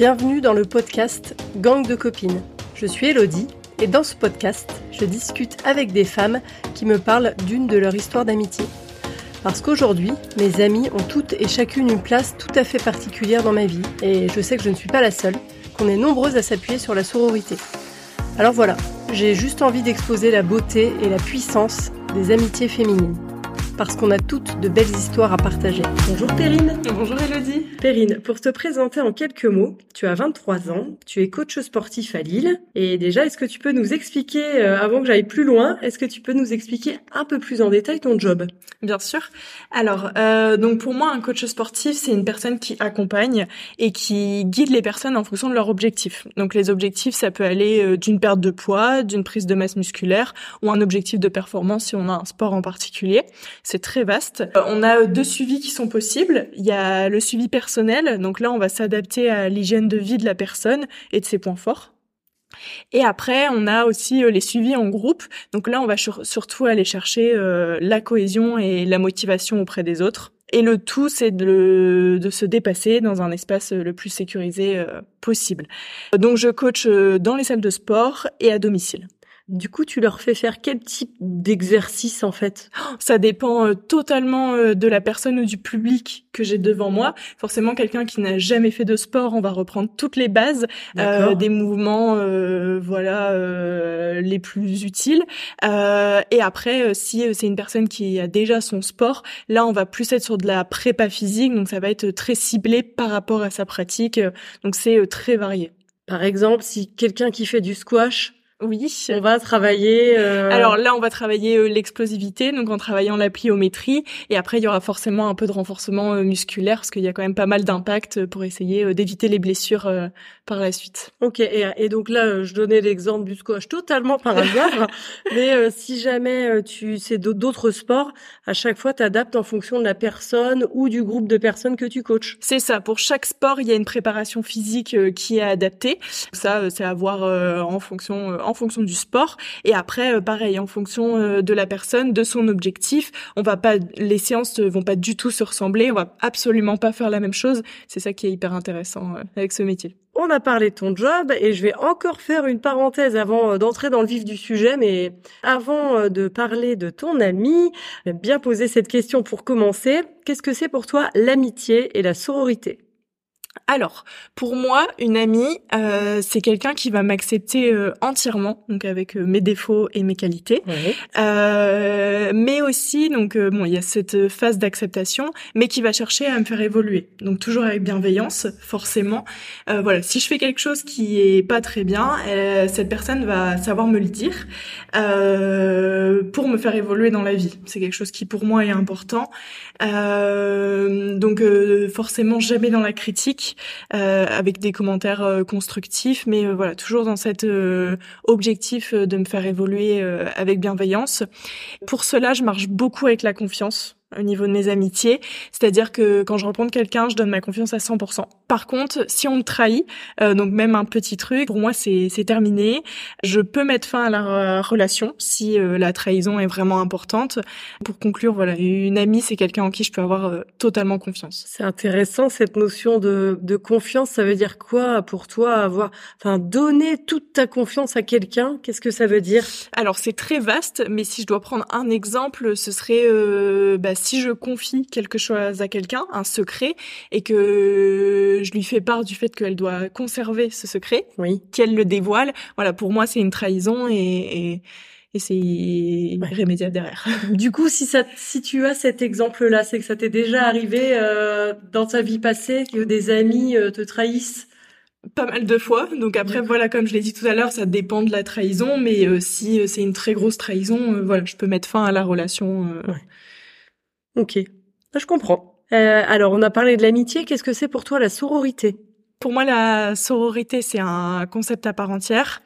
Bienvenue dans le podcast Gang de copines. Je suis Elodie et dans ce podcast, je discute avec des femmes qui me parlent d'une de leurs histoires d'amitié. Parce qu'aujourd'hui, mes amies ont toutes et chacune une place tout à fait particulière dans ma vie et je sais que je ne suis pas la seule, qu'on est nombreuses à s'appuyer sur la sororité. Alors voilà, j'ai juste envie d'exposer la beauté et la puissance des amitiés féminines parce qu'on a toutes de belles histoires à partager. Bonjour Perrine. Bonjour Elodie. Perrine, pour te présenter en quelques mots, tu as 23 ans, tu es coach sportif à Lille. Et déjà, est-ce que tu peux nous expliquer, euh, avant que j'aille plus loin, est-ce que tu peux nous expliquer un peu plus en détail ton job? Bien sûr. Alors, euh, donc pour moi, un coach sportif, c'est une personne qui accompagne et qui guide les personnes en fonction de leurs objectifs. Donc les objectifs, ça peut aller euh, d'une perte de poids, d'une prise de masse musculaire ou un objectif de performance si on a un sport en particulier c'est très vaste. Euh, on a deux suivis qui sont possibles. Il y a le suivi personnel, donc là on va s'adapter à l'hygiène de vie de la personne et de ses points forts. Et après, on a aussi euh, les suivis en groupe. Donc là, on va surtout aller chercher euh, la cohésion et la motivation auprès des autres. Et le tout, c'est de, de, se dépasser dans un espace le plus sécurisé possible. Donc je coach dans les salles de sport et à domicile. Du coup, tu leur fais faire quel type d'exercice en fait? Ça dépend euh, totalement euh, de la personne ou du public que j'ai devant moi. Forcément, quelqu'un qui n'a jamais fait de sport, on va reprendre toutes les bases, euh, des mouvements, voilà, les plus utiles. et après, si c'est une personne qui a déjà son sport, là, on va plus être sur de la prépa physique, donc ça va être très ciblé par rapport à sa pratique. Donc c'est très varié. Par exemple, si quelqu'un qui fait du squash oui. On va travailler. Euh... Alors là, on va travailler euh, l'explosivité, donc en travaillant la pliométrie, et après il y aura forcément un peu de renforcement euh, musculaire parce qu'il y a quand même pas mal d'impact euh, pour essayer d'éviter les blessures par la suite. Ok. Et, et donc là, je donnais l'exemple du squash totalement par hasard, mais si jamais tu sais d'autres sports, à chaque fois tu adaptes en fonction de la personne ou du groupe de personnes que tu coaches. C'est ça. Pour chaque sport, il y a une préparation physique qui est adaptée. Ça, c'est à voir en fonction en fonction du sport et après euh, pareil en fonction euh, de la personne, de son objectif. On va pas les séances vont pas du tout se ressembler, on va absolument pas faire la même chose. C'est ça qui est hyper intéressant euh, avec ce métier. On a parlé de ton job et je vais encore faire une parenthèse avant d'entrer dans le vif du sujet, mais avant de parler de ton ami, bien poser cette question pour commencer. Qu'est-ce que c'est pour toi l'amitié et la sororité? Alors, pour moi, une amie, euh, c'est quelqu'un qui va m'accepter euh, entièrement, donc avec euh, mes défauts et mes qualités, mais aussi, donc bon, il y a cette phase d'acceptation, mais qui va chercher à me faire évoluer, donc toujours avec bienveillance, forcément. voilà, si je fais quelque chose qui est pas très bien, cette personne va savoir me le dire pour me faire évoluer dans la vie. C'est quelque chose qui pour moi est important. donc forcément jamais dans la critique euh, avec des commentaires euh, constructifs, mais euh, voilà, toujours dans cet objectif de me faire évoluer avec bienveillance. Pour cela, je marche beaucoup avec la confiance au niveau de mes amitiés. C'est-à-dire que quand je rencontre quelqu'un, je donne ma confiance à 100%. Par contre, si on me trahit, euh, donc même un petit truc, pour moi c'est terminé. Je peux mettre fin à la relation si euh, la trahison est vraiment importante. Pour conclure, voilà, une amie c'est quelqu'un en qui je peux avoir euh, totalement confiance. C'est intéressant cette notion de, de confiance. Ça veut dire quoi pour toi avoir, enfin donner toute ta confiance à quelqu'un? Qu'est-ce que ça veut dire? Alors c'est très vaste, mais si je dois prendre un exemple, ce serait bah, si je confie quelque chose à quelqu'un, un secret, et que je lui fais part du fait qu'elle doit conserver ce secret, oui. qu'elle le dévoile, voilà, pour moi c'est une trahison et, et c'est irrémédiable derrière. Du coup, si ça, si tu as cet exemple-là, c'est que ça t'est déjà arrivé euh, dans ta vie passée que des amis euh, te trahissent? Pas mal de fois. Donc après, voilà, comme je l'ai dit tout à l'heure, ça dépend de la trahison, mais euh, si c'est une très grosse trahison, voilà, je peux mettre fin à la relation. Ok, je comprends. Euh, alors, on a parlé de l'amitié. Qu'est-ce que c'est pour toi la sororité? Pour moi, la sororité, c'est un concept à part entière.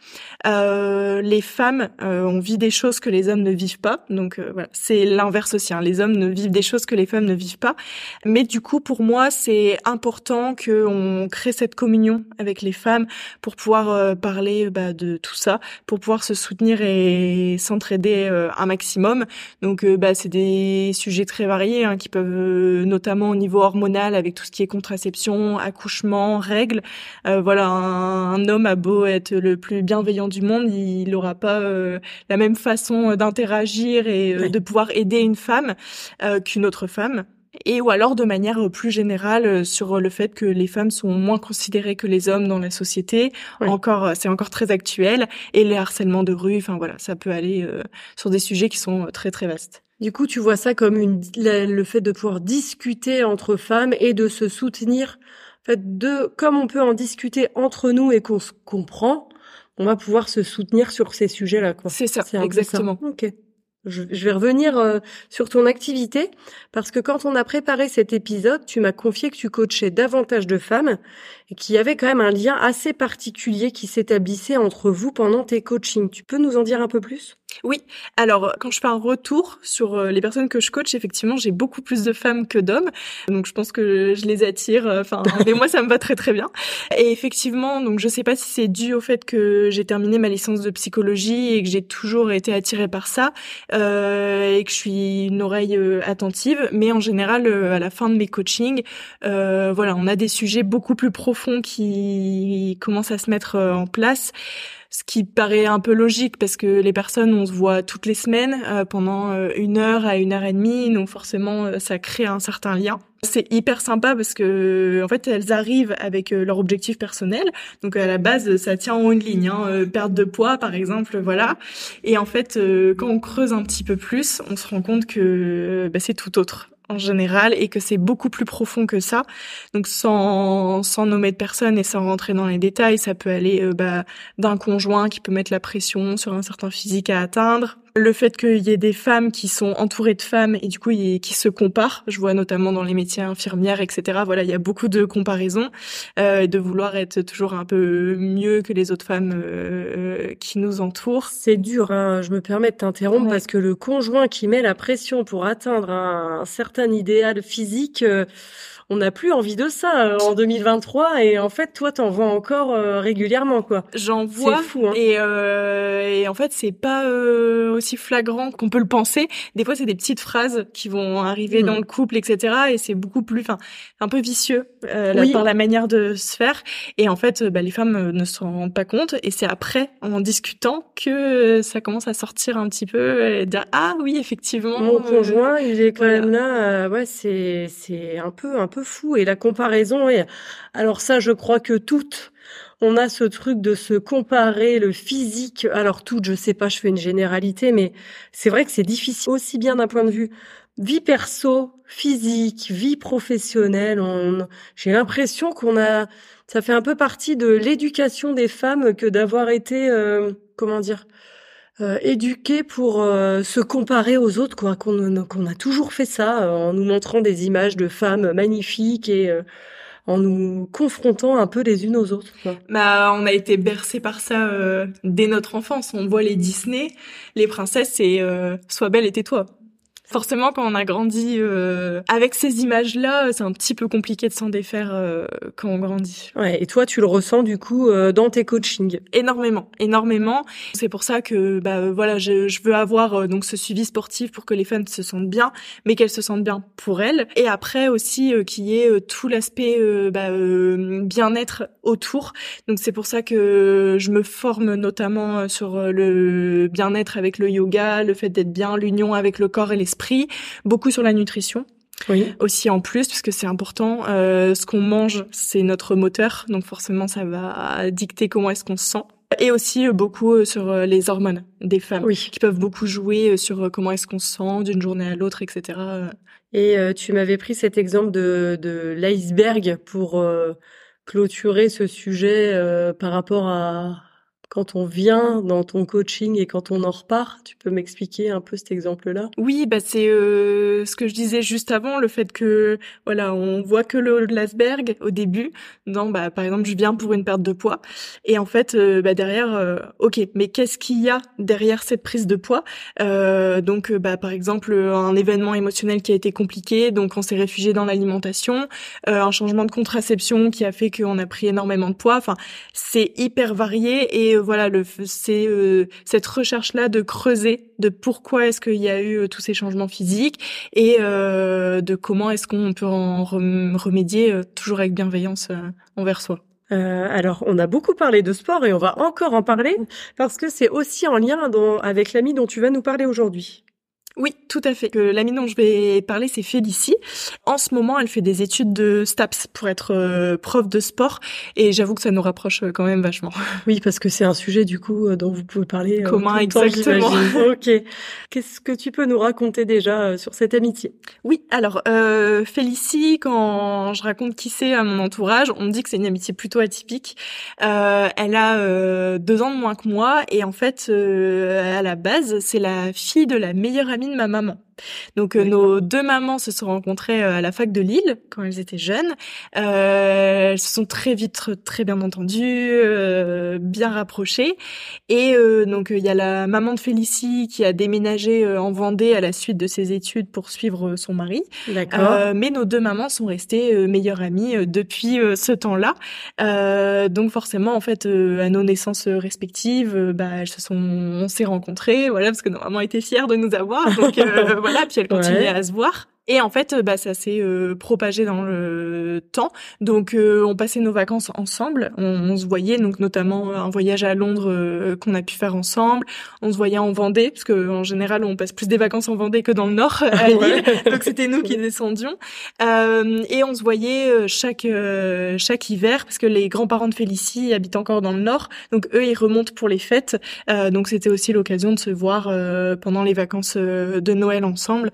Euh, les femmes, euh, on vit des choses que les hommes ne vivent pas. Donc euh, voilà, c'est l'inverse aussi. Hein. Les hommes ne vivent des choses que les femmes ne vivent pas. Mais du coup, pour moi, c'est important qu'on crée cette communion avec les femmes pour pouvoir euh, parler bah, de tout ça, pour pouvoir se soutenir et s'entraider un maximum. Donc bah, c'est des sujets très variés hein, qui peuvent, notamment au niveau hormonal, avec tout ce qui est contraception, accouchement, règles règles. voilà, un, homme a beau être le plus bienveillant du monde, il n'aura pas la même façon d'interagir et de pouvoir aider une femme qu'une autre femme et ou alors de manière euh, plus générale euh, sur le fait que les femmes sont moins considérées que les hommes dans la société. Encore, euh, c'est encore très actuel. Et les harcèlements de rue, enfin voilà, ça peut aller sur des sujets qui sont très très vastes. Du coup, tu vois ça comme une, le fait de pouvoir discuter entre femmes et de se soutenir. En fait, de comme on peut en discuter entre nous et qu'on se comprend, on va pouvoir se soutenir sur ces sujets-là. C'est ça, exactement. Ok. Je, vais revenir euh, sur ton activité parce que quand on a préparé cet épisode, tu m'as confié que tu coachais davantage de femmes et qu'il y avait quand même un lien assez particulier qui s'établissait entre vous pendant tes coachings. Tu peux nous en dire un peu plus? Oui. Alors, quand je fais un retour sur euh, les personnes que je coach, effectivement, j'ai beaucoup plus de femmes que d'hommes. Donc, je pense que je les attire. Euh, enfin, mais moi, ça me va très très bien. Et effectivement, donc, je sais pas si c'est dû au fait que j'ai terminé ma licence de psychologie et que j'ai toujours été attirée par ça euh, et que je suis une oreille euh, attentive. Mais en général, à la fin de mes coachings, euh, voilà, on a des sujets beaucoup plus profonds qui commencent à se mettre en place ce qui paraît un peu logique parce que les personnes on se voit toutes les semaines euh, pendant euh, une heure à une heure et demie donc forcément euh, ça crée un certain lien. C'est hyper sympa parce que en fait elles arrivent avec leur objectif personnel. Donc à la base ça tient en une ligne hein, perte de poids par exemple voilà. Et en fait quand on creuse un petit peu plus on se rend compte que bah, c'est tout autre en général et que c'est beaucoup plus profond que ça. Donc sans, sans nommer de personne et sans rentrer dans les détails, ça peut aller euh, bah, d'un conjoint qui peut mettre la pression sur un certain physique à atteindre, le fait qu'il y ait des femmes qui sont entourées de femmes et du coup qui se comparent. Je vois notamment dans les métiers infirmières, etc. Voilà, il y a beaucoup de comparaisons, euh, de vouloir être toujours un peu mieux que les autres femmes euh, qui nous entourent. C'est dur. Hein. Je me permets de t'interrompre parce que le conjoint qui met la pression pour atteindre un, certain idéal physique. Euh, on n'a plus envie de ça euh, en 2023 et en fait toi t'en vois encore euh, régulièrement quoi. J'en vois fou, hein. et, euh, et en fait c'est pas aussi flagrant qu'on peut le penser. Des fois c'est des petites phrases qui vont arriver hmm. dans le couple etc et c'est beaucoup plus enfin un peu vicieux par la manière de se faire et en fait bah, les femmes ne se rendent pas compte et c'est après en discutant que ça commence à sortir un petit peu et dire ah oui effectivement mon conjoint il est quand même là ouais c'est c'est un peu un peu fou. Et la comparaison, est... alors ça, je crois que toutes, on a ce truc de se comparer le physique. Alors toutes, je sais pas, je fais une généralité, mais c'est vrai que c'est difficile aussi bien d'un point de vue vie perso, physique, vie professionnelle. On... J'ai l'impression qu'on a, ça fait un peu partie de l'éducation des femmes que d'avoir été, euh, comment dire, euh, éduqués pour euh, se comparer aux autres, quoi. Qu'on a toujours fait ça euh, en nous montrant des images de femmes magnifiques et euh, en nous confrontant un peu les unes aux autres. Quoi. Bah, on a été bercé par ça dès notre enfance. On voit les Disney, les princesses et sois belle et tais-toi forcément quand on a grandi euh, avec ces images-là, c'est un petit peu compliqué de s'en défaire euh, quand on grandit. Ouais, et toi tu le ressens du coup euh, dans tes coachings? Énormément, énormément. C'est pour ça que bah voilà, je, je veux avoir donc ce suivi sportif pour que les femmes se sentent bien, mais qu'elles se sentent bien pour elles. Et après aussi qu'il y ait tout l'aspect bah, bien-être autour. Donc c'est pour ça que je me forme notamment sur le bien-être avec le yoga, le fait d'être bien, l'union avec le corps et l'esprit beaucoup sur la nutrition. Oui. Aussi en plus, parce que c'est important. Euh, ce qu'on mange, c'est notre moteur, donc forcément, ça va dicter comment est-ce qu'on se sent. Et aussi euh, beaucoup euh, sur les hormones des femmes, oui. qui peuvent beaucoup jouer sur comment est-ce qu'on se sent d'une journée à l'autre, etc. Et tu m'avais pris cet exemple de, de l'iceberg pour clôturer ce sujet par rapport à, quand on vient dans ton coaching et quand on en repart, tu peux m'expliquer un peu cet exemple-là? Oui, bah c'est euh, ce que je disais juste avant, le fait que voilà, on voit que le l'iceberg au début. Non, bah par exemple, je viens pour une perte de poids et en fait, euh, bah derrière, euh, ok, mais qu'est-ce qu'il y a derrière cette prise de poids? Donc, bah par exemple, un événement émotionnel qui a été compliqué, donc on s'est réfugié dans l'alimentation, un changement de contraception qui a fait qu'on a pris énormément de poids. Enfin, c'est hyper varié et voilà, le c'est euh, cette recherche là de creuser de pourquoi est-ce qu'il y a eu euh, tous ces changements physiques et euh, de comment est-ce qu'on peut en remédier toujours avec bienveillance envers soi. euh, alors, on a beaucoup parlé de sport et on va encore en parler parce que c'est aussi en lien avec l'ami dont tu vas nous parler aujourd'hui. Oui, tout à fait. L'amie dont je vais parler, c'est Félicie. En ce moment, elle fait des études de STAPS pour être euh, prof de sport, et j'avoue que ça nous rapproche euh, quand même vachement. Oui, parce que c'est un sujet du coup euh, dont vous pouvez parler. Commun, exactement. ok. Qu'est-ce que tu peux nous raconter déjà sur cette amitié? Oui, alors euh, Félicie, quand je raconte qui c'est à mon entourage, on me dit que c'est une amitié plutôt atypique. Euh, elle a deux ans de moins que moi, et en fait, à la base, c'est la fille de la meilleure amie de ma maman. Donc euh, nos deux mamans se sont rencontrées euh, à la fac de Lille quand elles étaient jeunes. Euh, elles se sont très vite très bien entendues, euh, bien rapprochées. Et donc il y a la maman de Félicie qui a déménagé en Vendée à la suite de ses études pour suivre son mari. D'accord. mais nos deux mamans sont restées meilleures amies depuis ce temps-là. donc forcément en fait à nos naissances respectives, bah elles se sont, on s'est rencontrées, voilà parce que nos mamans étaient fières de nous avoir. Donc voilà, puis elle continuait à se voir. Et en fait, bah, ça s'est euh, propagé dans le temps. Donc, euh, on passait nos vacances ensemble. On, se voyait, donc notamment un voyage à Londres euh, qu'on a pu faire ensemble. On se voyait en Vendée, parce que en général, on passe plus des vacances en Vendée que dans le Nord, à Lille. donc, c'était nous qui descendions. et on se voyait chaque chaque hiver, parce que les grands-parents de Félicie habitent encore dans le Nord. Donc, eux, ils remontent pour les fêtes. donc, c'était aussi l'occasion de se voir pendant les vacances de Noël ensemble.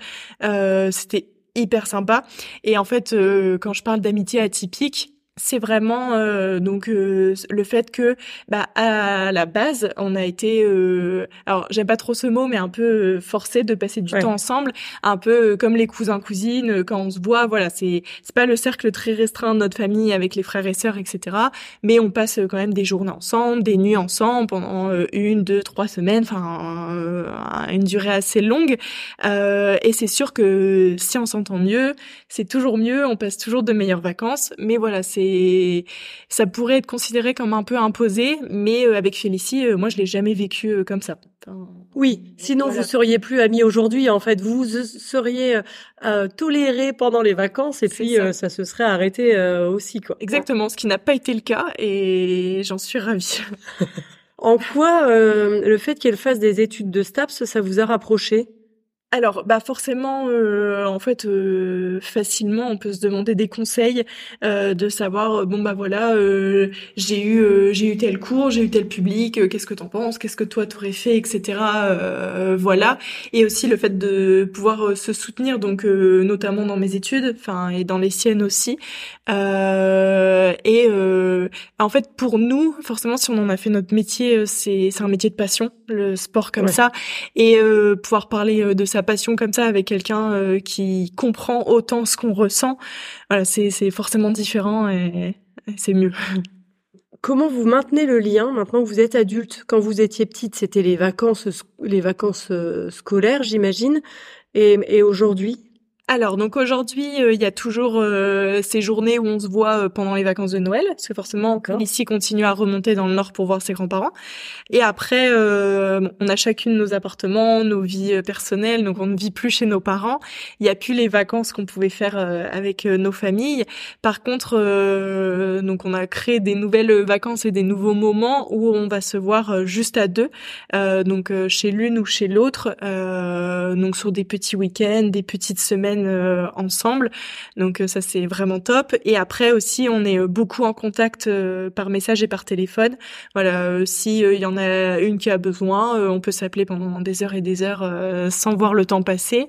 c'était hyper sympa. Et en fait, euh, quand je parle d'amitié atypique, c'est vraiment euh, donc euh, le fait que bah à la base on a été euh, alors j'aime pas trop ce mot mais un peu forcé de passer du temps ensemble un peu comme les cousins cousines quand on se voit voilà c'est c'est pas le cercle très restreint de notre famille avec les frères et sœurs etc mais on passe quand même des journées ensemble des nuits ensemble pendant une deux trois semaines enfin une durée assez longue et c'est sûr que si on s'entend mieux c'est toujours mieux on passe toujours de meilleures vacances mais voilà c'est ça pourrait être considéré comme un peu imposé, mais euh, avec Félicie, euh, moi je l'ai jamais vécu euh, comme ça. oui, sinon vous seriez plus amis aujourd'hui. En fait, vous seriez euh, tolérés pendant les vacances et puis ça. se serait arrêté aussi quoi. Exactement, ce qui n'a pas été le cas et j'en suis ravie. en quoi le fait qu'elle fasse des études de STAPS, ça vous a rapproché? Alors, bah forcément, euh, en fait, euh, facilement, on peut se demander des conseils, euh, de savoir, bon bah voilà, j'ai eu j'ai eu tel cours, j'ai eu tel public, qu'est-ce que t'en penses, qu'est-ce que toi t'aurais fait, etc. voilà, et aussi le fait de pouvoir se soutenir, donc notamment dans mes études, enfin et dans les siennes aussi. et en fait, pour nous, forcément, si on en a fait notre métier, c'est c'est un métier de passion, le sport comme ça, et pouvoir parler de ça passion comme ça avec quelqu'un euh, qui comprend autant ce qu'on ressent, voilà, c'est forcément différent et, c'est mieux. Comment vous maintenez le lien maintenant que vous êtes adulte? Quand vous étiez petite, c'était les vacances, les vacances euh, scolaires, j'imagine. Et, et aujourd'hui, alors, donc aujourd'hui, euh, il y a toujours euh, ces journées où on se voit euh, pendant les vacances de Noël, parce que forcément, ici continue à remonter dans le nord pour voir ses grands-parents. Et après, on a chacune nos appartements, nos vies personnelles, donc on ne vit plus chez nos parents. Il n'y a plus les vacances qu'on pouvait faire avec nos familles. Par contre, donc on a créé des nouvelles vacances et des nouveaux moments où on va se voir juste à deux, donc chez l'une ou chez l'autre, donc sur des petits week-ends, des petites semaines euh, ensemble. Donc euh, ça c'est vraiment top. Et après aussi on est euh, beaucoup en contact par message et par téléphone. Voilà, si il y en a une qui a besoin, on peut s'appeler pendant des heures et des heures sans voir le temps passer.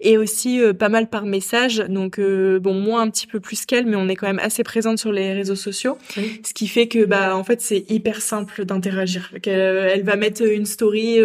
Et aussi pas mal par message. Donc bon moi un petit peu plus qu'elle, mais on est quand même assez présente sur les réseaux sociaux. Ce qui fait que bah en fait c'est hyper simple d'interagir. Elle, va mettre une story.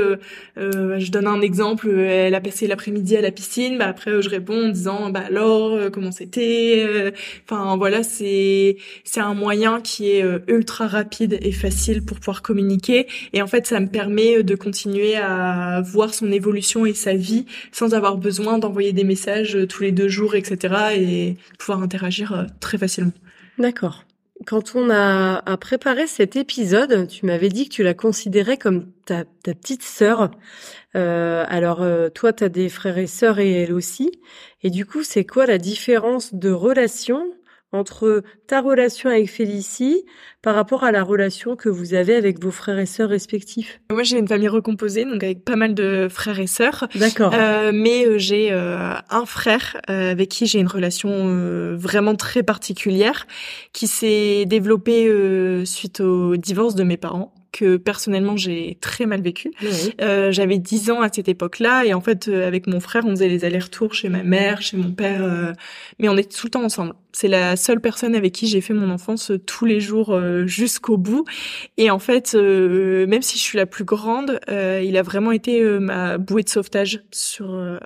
je donne un exemple. Elle a passé l'après-midi à la piscine. Bah après je réponds en disant bah alors euh, comment c'était euh, enfin voilà c'est c'est un moyen qui est euh, ultra rapide et facile pour pouvoir communiquer. Et en fait ça me permet de continuer à voir son évolution et sa vie sans avoir besoin d'envoyer des messages tous les deux jours etc et pouvoir interagir très facilement. D'accord quand on a, préparé cet épisode, tu m'avais dit que tu la considérais comme ta, petite sœur. Euh, alors, euh, toi, tu as des frères et sœurs et elle aussi. Et du coup, c'est quoi la différence de relation entre ta relation avec Félicie par rapport à la relation que vous avez avec vos frères et sœurs respectifs Moi, j'ai une famille recomposée, donc avec pas mal de frères et sœurs. D'accord. Euh, mais euh, j'ai euh, un frère euh, avec qui j'ai une relation vraiment très particulière, qui s'est développée suite au divorce de mes parents que personnellement j'ai très mal vécu. Euh, J'avais 10 ans à cette époque-là et en fait euh, avec mon frère on faisait les allers-retours chez ma mère, chez mon père, euh, mais on était tout le temps ensemble. C'est la seule personne avec qui j'ai fait mon enfance euh, tous les jours jusqu'au bout. Et en fait, même si je suis la plus grande, il a vraiment été ma bouée de sauvetage sur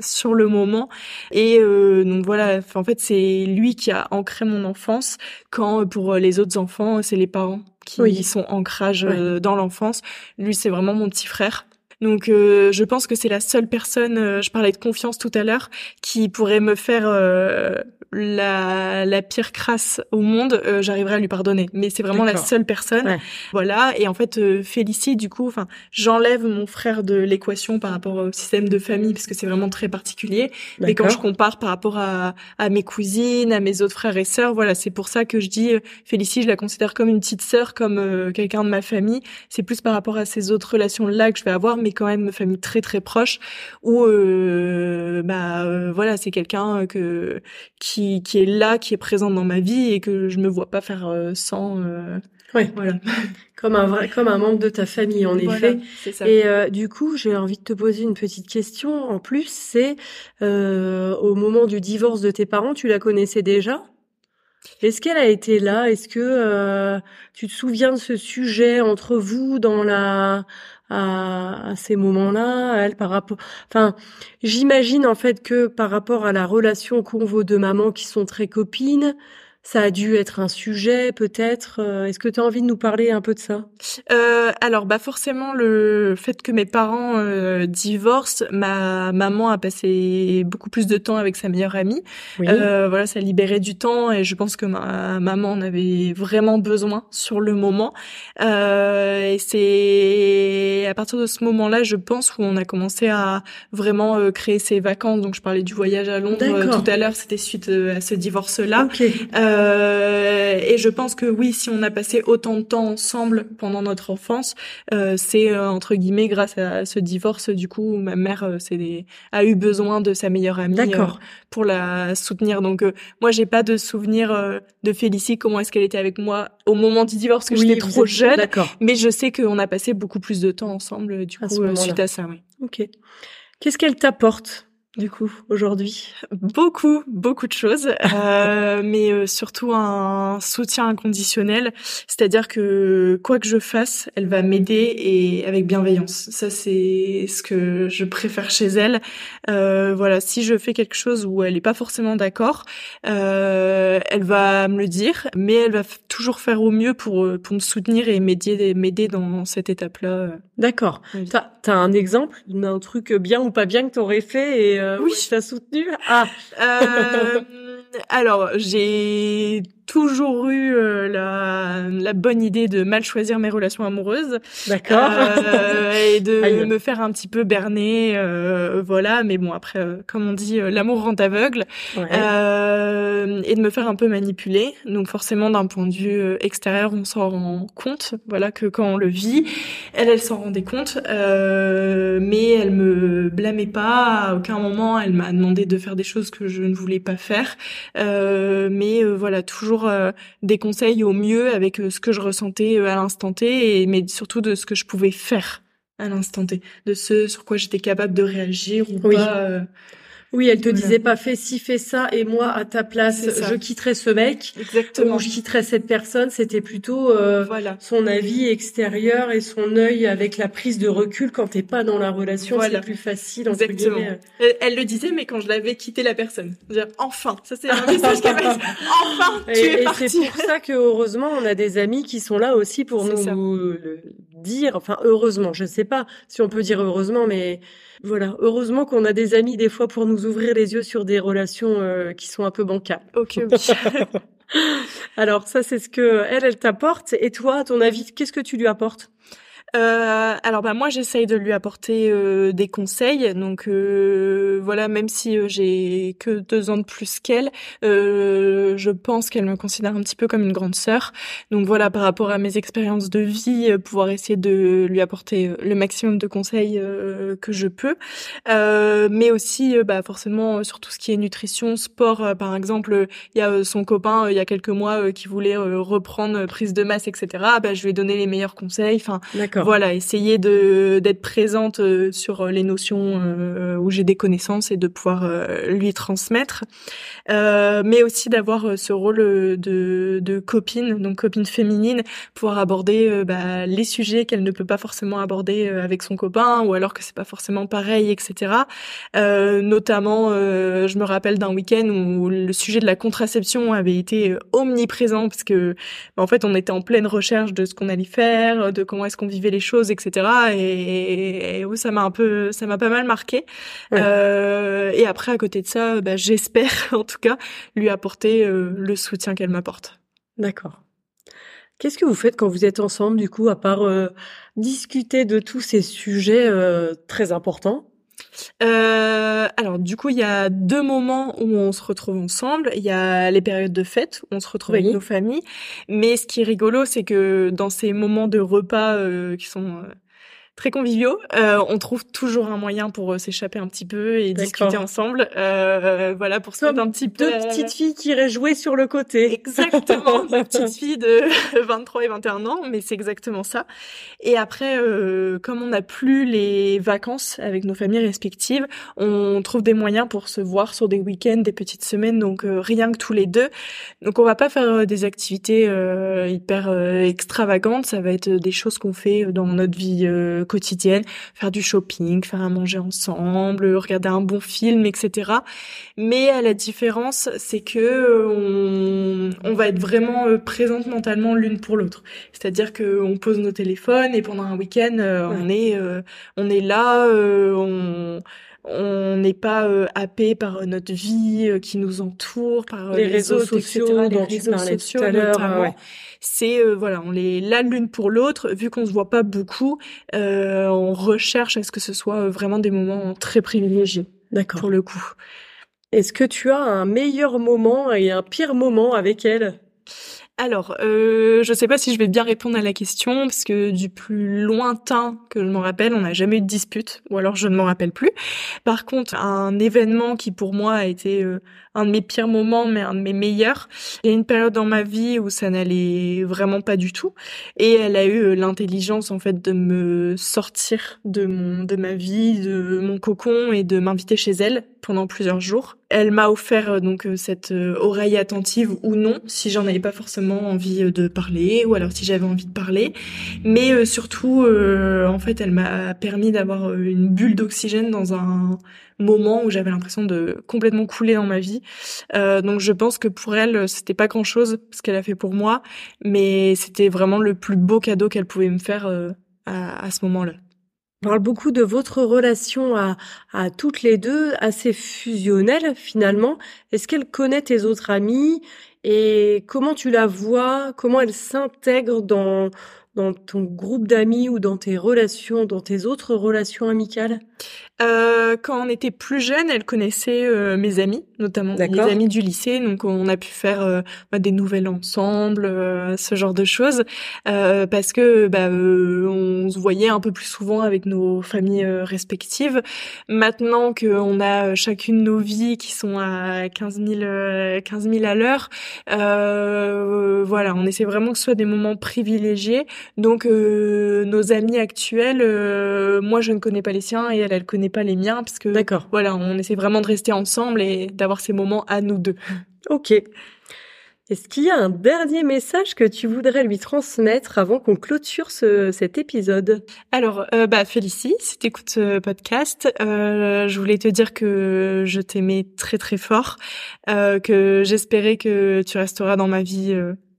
sur le moment. Et donc voilà, en fait c'est lui qui a ancré mon enfance quand pour les autres enfants c'est les parents qui sont ancrage euh, dans l'enfance. Lui, c'est vraiment mon petit frère. Donc, euh, je pense que c'est la seule personne. Euh, je parlais de confiance tout à l'heure, qui pourrait me faire la, la pire crasse au monde, euh, j'arriverai à lui pardonner. Mais c'est vraiment la seule personne. Voilà. Et en fait, euh, Félicie, du coup, enfin, j'enlève mon frère de l'équation par rapport au système de famille parce que c'est vraiment très particulier. Mais quand je compare par rapport à, à mes cousines, à mes autres frères et sœurs, voilà, c'est pour ça que je dis euh, Félicie, je la considère comme une petite sœur, comme euh, quelqu'un de ma famille. C'est plus par rapport à ces autres relations-là que je vais avoir, mais quand même famille très très proche où bah voilà, c'est quelqu'un que qui qui, est là, qui est présent dans ma vie et que je me vois pas faire euh, sans. Euh, ouais. Voilà. Comme un vrai, comme un membre de ta famille, en effet. Ça. Et euh, du coup, j'ai envie de te poser une petite question. En plus, c'est au moment du divorce de tes parents, tu la connaissais déjà? Est-ce qu'elle a été là? Est-ce que tu te souviens de ce sujet entre vous dans la à, ces moments-là, elle par rapport. Enfin, j'imagine en fait que par rapport à la relation qu'ont vos deux mamans qui sont très copines, ça a dû être un sujet, peut-être. Euh, est-ce que tu as envie de nous parler un peu de ça? Euh, Alors, bah forcément, le fait que mes parents euh, divorcent, ma maman a passé beaucoup plus de temps avec sa meilleure amie. Euh, voilà, ça libérait du temps et je pense que ma maman en avait vraiment besoin sur le moment. Euh, et c'est à partir de ce moment-là, je pense, où on a commencé à vraiment créer ses vacances. Donc, je parlais du voyage à Londres tout à l'heure. C'était suite à ce divorce-là. Okay. Euh, et je pense que oui, si on a passé autant de temps ensemble pendant notre enfance, euh, c'est euh, entre guillemets grâce à ce divorce du coup ma mère a eu besoin de sa meilleure amie pour la soutenir. Donc moi j'ai pas de souvenir de Félicie comment est-ce qu'elle était avec moi au moment du divorce que j'étais trop jeune, mais je sais qu'on a passé beaucoup plus de temps ensemble du coup suite à ça. Oui. Ok. Qu'est-ce qu'elle t'apporte? Du coup aujourd'hui Beaucoup, beaucoup de choses, euh, mais euh, surtout un soutien inconditionnel, c'est-à-dire que quoi que je fasse, elle va m'aider et avec bienveillance. Ça, c'est ce que je préfère chez elle. Euh, voilà, si je fais quelque chose où elle n'est pas forcément d'accord, euh, elle va me le dire, mais elle va toujours faire au mieux pour pour me soutenir et m'aider m'aider dans cette étape-là. D'accord. T'as as un exemple? D'un truc bien ou pas bien que t'aurais fait et euh, oui, je t'ai soutenu. Ah. Euh, alors, j'ai toujours eu euh, la, la, bonne idée de mal choisir mes relations amoureuses. D'accord. Euh, et de me faire un petit peu berner, euh, voilà. Mais bon, après, comme on dit, l'amour rend aveugle. et de me faire un peu manipuler. Donc forcément, d'un point de vue extérieur, on s'en rend compte, voilà, que quand on le vit, elle, elle s'en rendait compte. mais elle me blâmait pas. À aucun moment, elle m'a demandé de faire des choses que je ne voulais pas faire. mais voilà, toujours euh, des conseils au mieux avec euh, ce que je ressentais euh, à l'instant T, et, mais surtout de ce que je pouvais faire à l'instant T, de ce sur quoi j'étais capable de réagir ou pas. Oui, elle te disait pas fais ci, fais ça, et moi à ta place, je quitterai ce mec. Exactement. Ou je quitterai cette personne. C'était plutôt euh, voilà. son avis extérieur et son œil avec la prise de recul quand t'es pas dans la relation. C'est plus facile. Exactement. Elle, le disait, mais quand je l'avais quitté la personne, dire enfin, ça c'est un message qu'elle Enfin, tu et, es et c'est pour ça que heureusement on a des amis qui sont là aussi pour nous dire. Enfin, heureusement, je sais pas si on peut dire heureusement, mais voilà, heureusement qu'on a des amis des fois pour nous ouvrir les yeux sur des relations euh, qui sont un peu bancales. Ok, Alors ça, c'est ce que elle, elle t'apporte. Et toi, à ton avis, qu'est-ce que tu lui apportes? Euh, alors bah moi j'essaye de lui apporter euh, des conseils. Donc euh, voilà même si euh, j'ai que deux ans de plus qu'elle je pense qu'elle me considère un petit peu comme une grande sœur. Donc voilà par rapport à mes expériences de vie pouvoir essayer de lui apporter le maximum de conseils que je peux. Mais aussi bah forcément sur tout ce qui est nutrition sport par exemple il y a son copain il y a quelques mois qui voulait reprendre prise de masse etc bah je lui ai donné les meilleurs conseils. Enfin voilà, essayer de d'être présente euh, sur euh, les notions euh, où j'ai des connaissances et de pouvoir lui transmettre, mais aussi d'avoir ce rôle de, de copine, donc copine féminine, pouvoir aborder bah, les sujets qu'elle ne peut pas forcément aborder avec son copain ou alors que c'est pas forcément pareil, etc. notamment, je me rappelle d'un week-end où le sujet de la contraception avait été omniprésent parce que bah, en fait on était en pleine recherche de ce qu'on allait faire, de comment est-ce qu'on vivait les choses, etc. Et, et, ça m'a un peu, ça m'a pas mal marqué. Euh, et après, à côté de ça, bah, j'espère en tout cas lui apporter euh, le soutien qu'elle m'apporte. D'accord. Qu'est-ce que vous faites quand vous êtes ensemble, du coup, à part euh, discuter de tous ces sujets très importants? Euh, alors du coup, il y a deux moments où on se retrouve ensemble. Il y a les périodes de fête où on se retrouve avec nos familles. Mais ce qui est rigolo, c'est que dans ces moments de repas euh, qui sont euh, très conviviaux. Euh, on trouve toujours un moyen pour euh, s'échapper un petit peu et discuter ensemble. Euh, voilà, pour se un petit peu... Deux petites filles qui iraient jouer sur le côté. Exactement, deux petites filles de 23 et 21 ans, mais c'est exactement ça. Et après, euh, comme on n'a plus les vacances avec nos familles respectives, on trouve des moyens pour se voir sur des week-ends, des petites semaines, donc euh, rien que tous les deux. Donc on va pas faire des activités hyper extravagantes, ça va être des choses qu'on fait dans notre vie quotidienne, faire du shopping, faire à manger ensemble, regarder un bon film, etc. Mais à la différence, c'est que euh, on, va être vraiment euh, présente mentalement l'une pour l'autre. C'est-à-dire que on pose nos téléphones et pendant un week-end, euh, on est on est là, on on n'est pas happé par notre vie qui nous entoure, par les, réseaux, sociaux, les réseaux sociaux tout à l'heure c'est euh, voilà, on est là l'une pour l'autre. Vu qu'on se voit pas beaucoup, euh, on recherche à ce que ce soit euh, vraiment des moments très privilégiés. D'accord. Pour le coup. Est-ce que tu as un meilleur moment et un pire moment avec elle? Alors, euh, je sais pas si je vais bien répondre à la question parce que du plus lointain que je m'en rappelle, on n'a jamais eu de dispute, ou alors je ne m'en rappelle plus. Par contre, un événement qui pour moi a été euh, un de mes pires moments, mais un de mes meilleurs. Il y a une période dans ma vie où ça n'allait vraiment pas du tout, et elle a eu euh, l'intelligence en fait de me sortir de mon de ma vie, de mon cocon et de m'inviter chez elle pendant plusieurs jours. Elle m'a offert euh, donc euh, cette euh, oreille attentive ou non, si j'en avais pas forcément envie de parler, ou alors si j'avais envie de parler. Mais surtout, en fait, elle m'a permis d'avoir une bulle d'oxygène dans un moment où j'avais l'impression de complètement couler dans ma vie. donc je pense que pour elle, c'était pas grand chose ce qu'elle a fait pour moi, mais c'était vraiment le plus beau cadeau qu'elle pouvait me faire à, à ce moment-là parle beaucoup de votre relation à, à toutes les deux, assez fusionnelle finalement. Est-ce qu'elle connaît tes autres amis? Et comment tu la vois, comment elle s'intègre dans dans ton groupe d'amis ou dans tes relations, dans tes autres relations amicales? Euh, Quand on était plus jeune, elle connaissait euh, mes amis, notamment les amis du lycée. Donc on a pu faire euh, bah, des nouvelles ensemble, euh, ce genre de choses, parce que bah, on se voyait un peu plus souvent avec nos familles respectives. Maintenant qu'on a chacune nos vies qui sont à 15 000, 15 000 à l'heure, voilà, on essaie vraiment que ce soit des moments privilégiés. Donc euh, nos amis actuels, euh, moi je ne connais pas les siens et elle elle connaît pas les miens parce que d'accord. Voilà, on essaie vraiment de rester ensemble et d'avoir ces moments à nous deux. Ok. Est-ce qu'il y a un dernier message que tu voudrais lui transmettre avant qu'on clôture ce, cet épisode? Alors, euh, bah Félicie, si t'écoutes ce podcast, euh, je voulais te dire que je t'aimais très très fort, euh, que j'espérais que tu resteras dans ma vie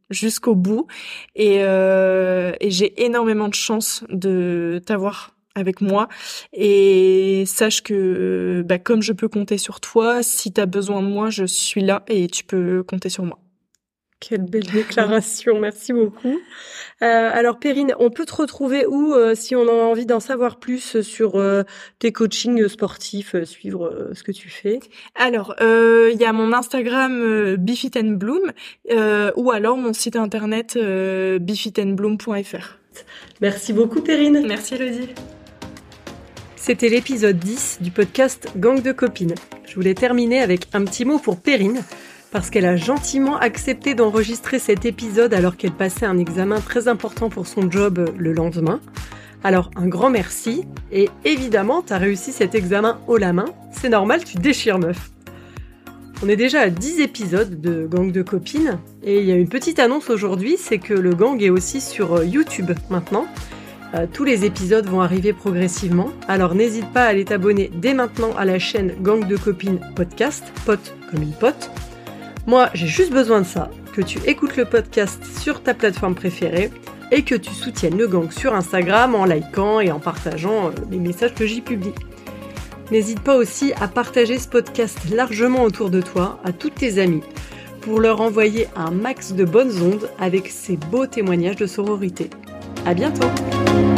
jusqu'au bout. Et, et j'ai énormément de chance de t'avoir avec moi. Et sache que bah, comme je peux compter sur toi, si tu as besoin de moi, je suis là et tu peux compter sur moi. Quelle belle déclaration, merci beaucoup. Euh, alors Perrine, on peut te retrouver où euh, si on a envie d'en savoir plus sur euh, tes coachings sportifs, suivre ce que tu fais? Alors, il y a mon Instagram Bifit Bloom ou alors mon site internet bifitandbloom.fr. Merci beaucoup Perrine. Merci Elodie. C'était l'épisode 10 du podcast Gang de copines. Je voulais terminer avec un petit mot pour Perrine parce qu'elle a gentiment accepté d'enregistrer cet épisode alors qu'elle passait un examen très important pour son job le lendemain. Alors un grand merci, et évidemment, t'as réussi cet examen haut la main, c'est normal, tu déchires meuf. On est déjà à 10 épisodes de Gang de copines, et il y a une petite annonce aujourd'hui, c'est que le gang est aussi sur euh, YouTube maintenant. Euh, tous les épisodes vont arriver progressivement, alors n'hésite pas à aller t'abonner dès maintenant à la chaîne Gang de copines podcast, pote comme une pote. Moi, j'ai juste besoin de ça, que tu écoutes le podcast sur ta plateforme préférée et que tu soutiennes le gang sur Instagram en likant et en partageant euh, les messages que j'y publie. N'hésite pas aussi à partager ce podcast largement autour de toi, à toutes tes amies, pour leur envoyer un max de bonnes ondes avec ces beaux témoignages de sororité. À bientôt!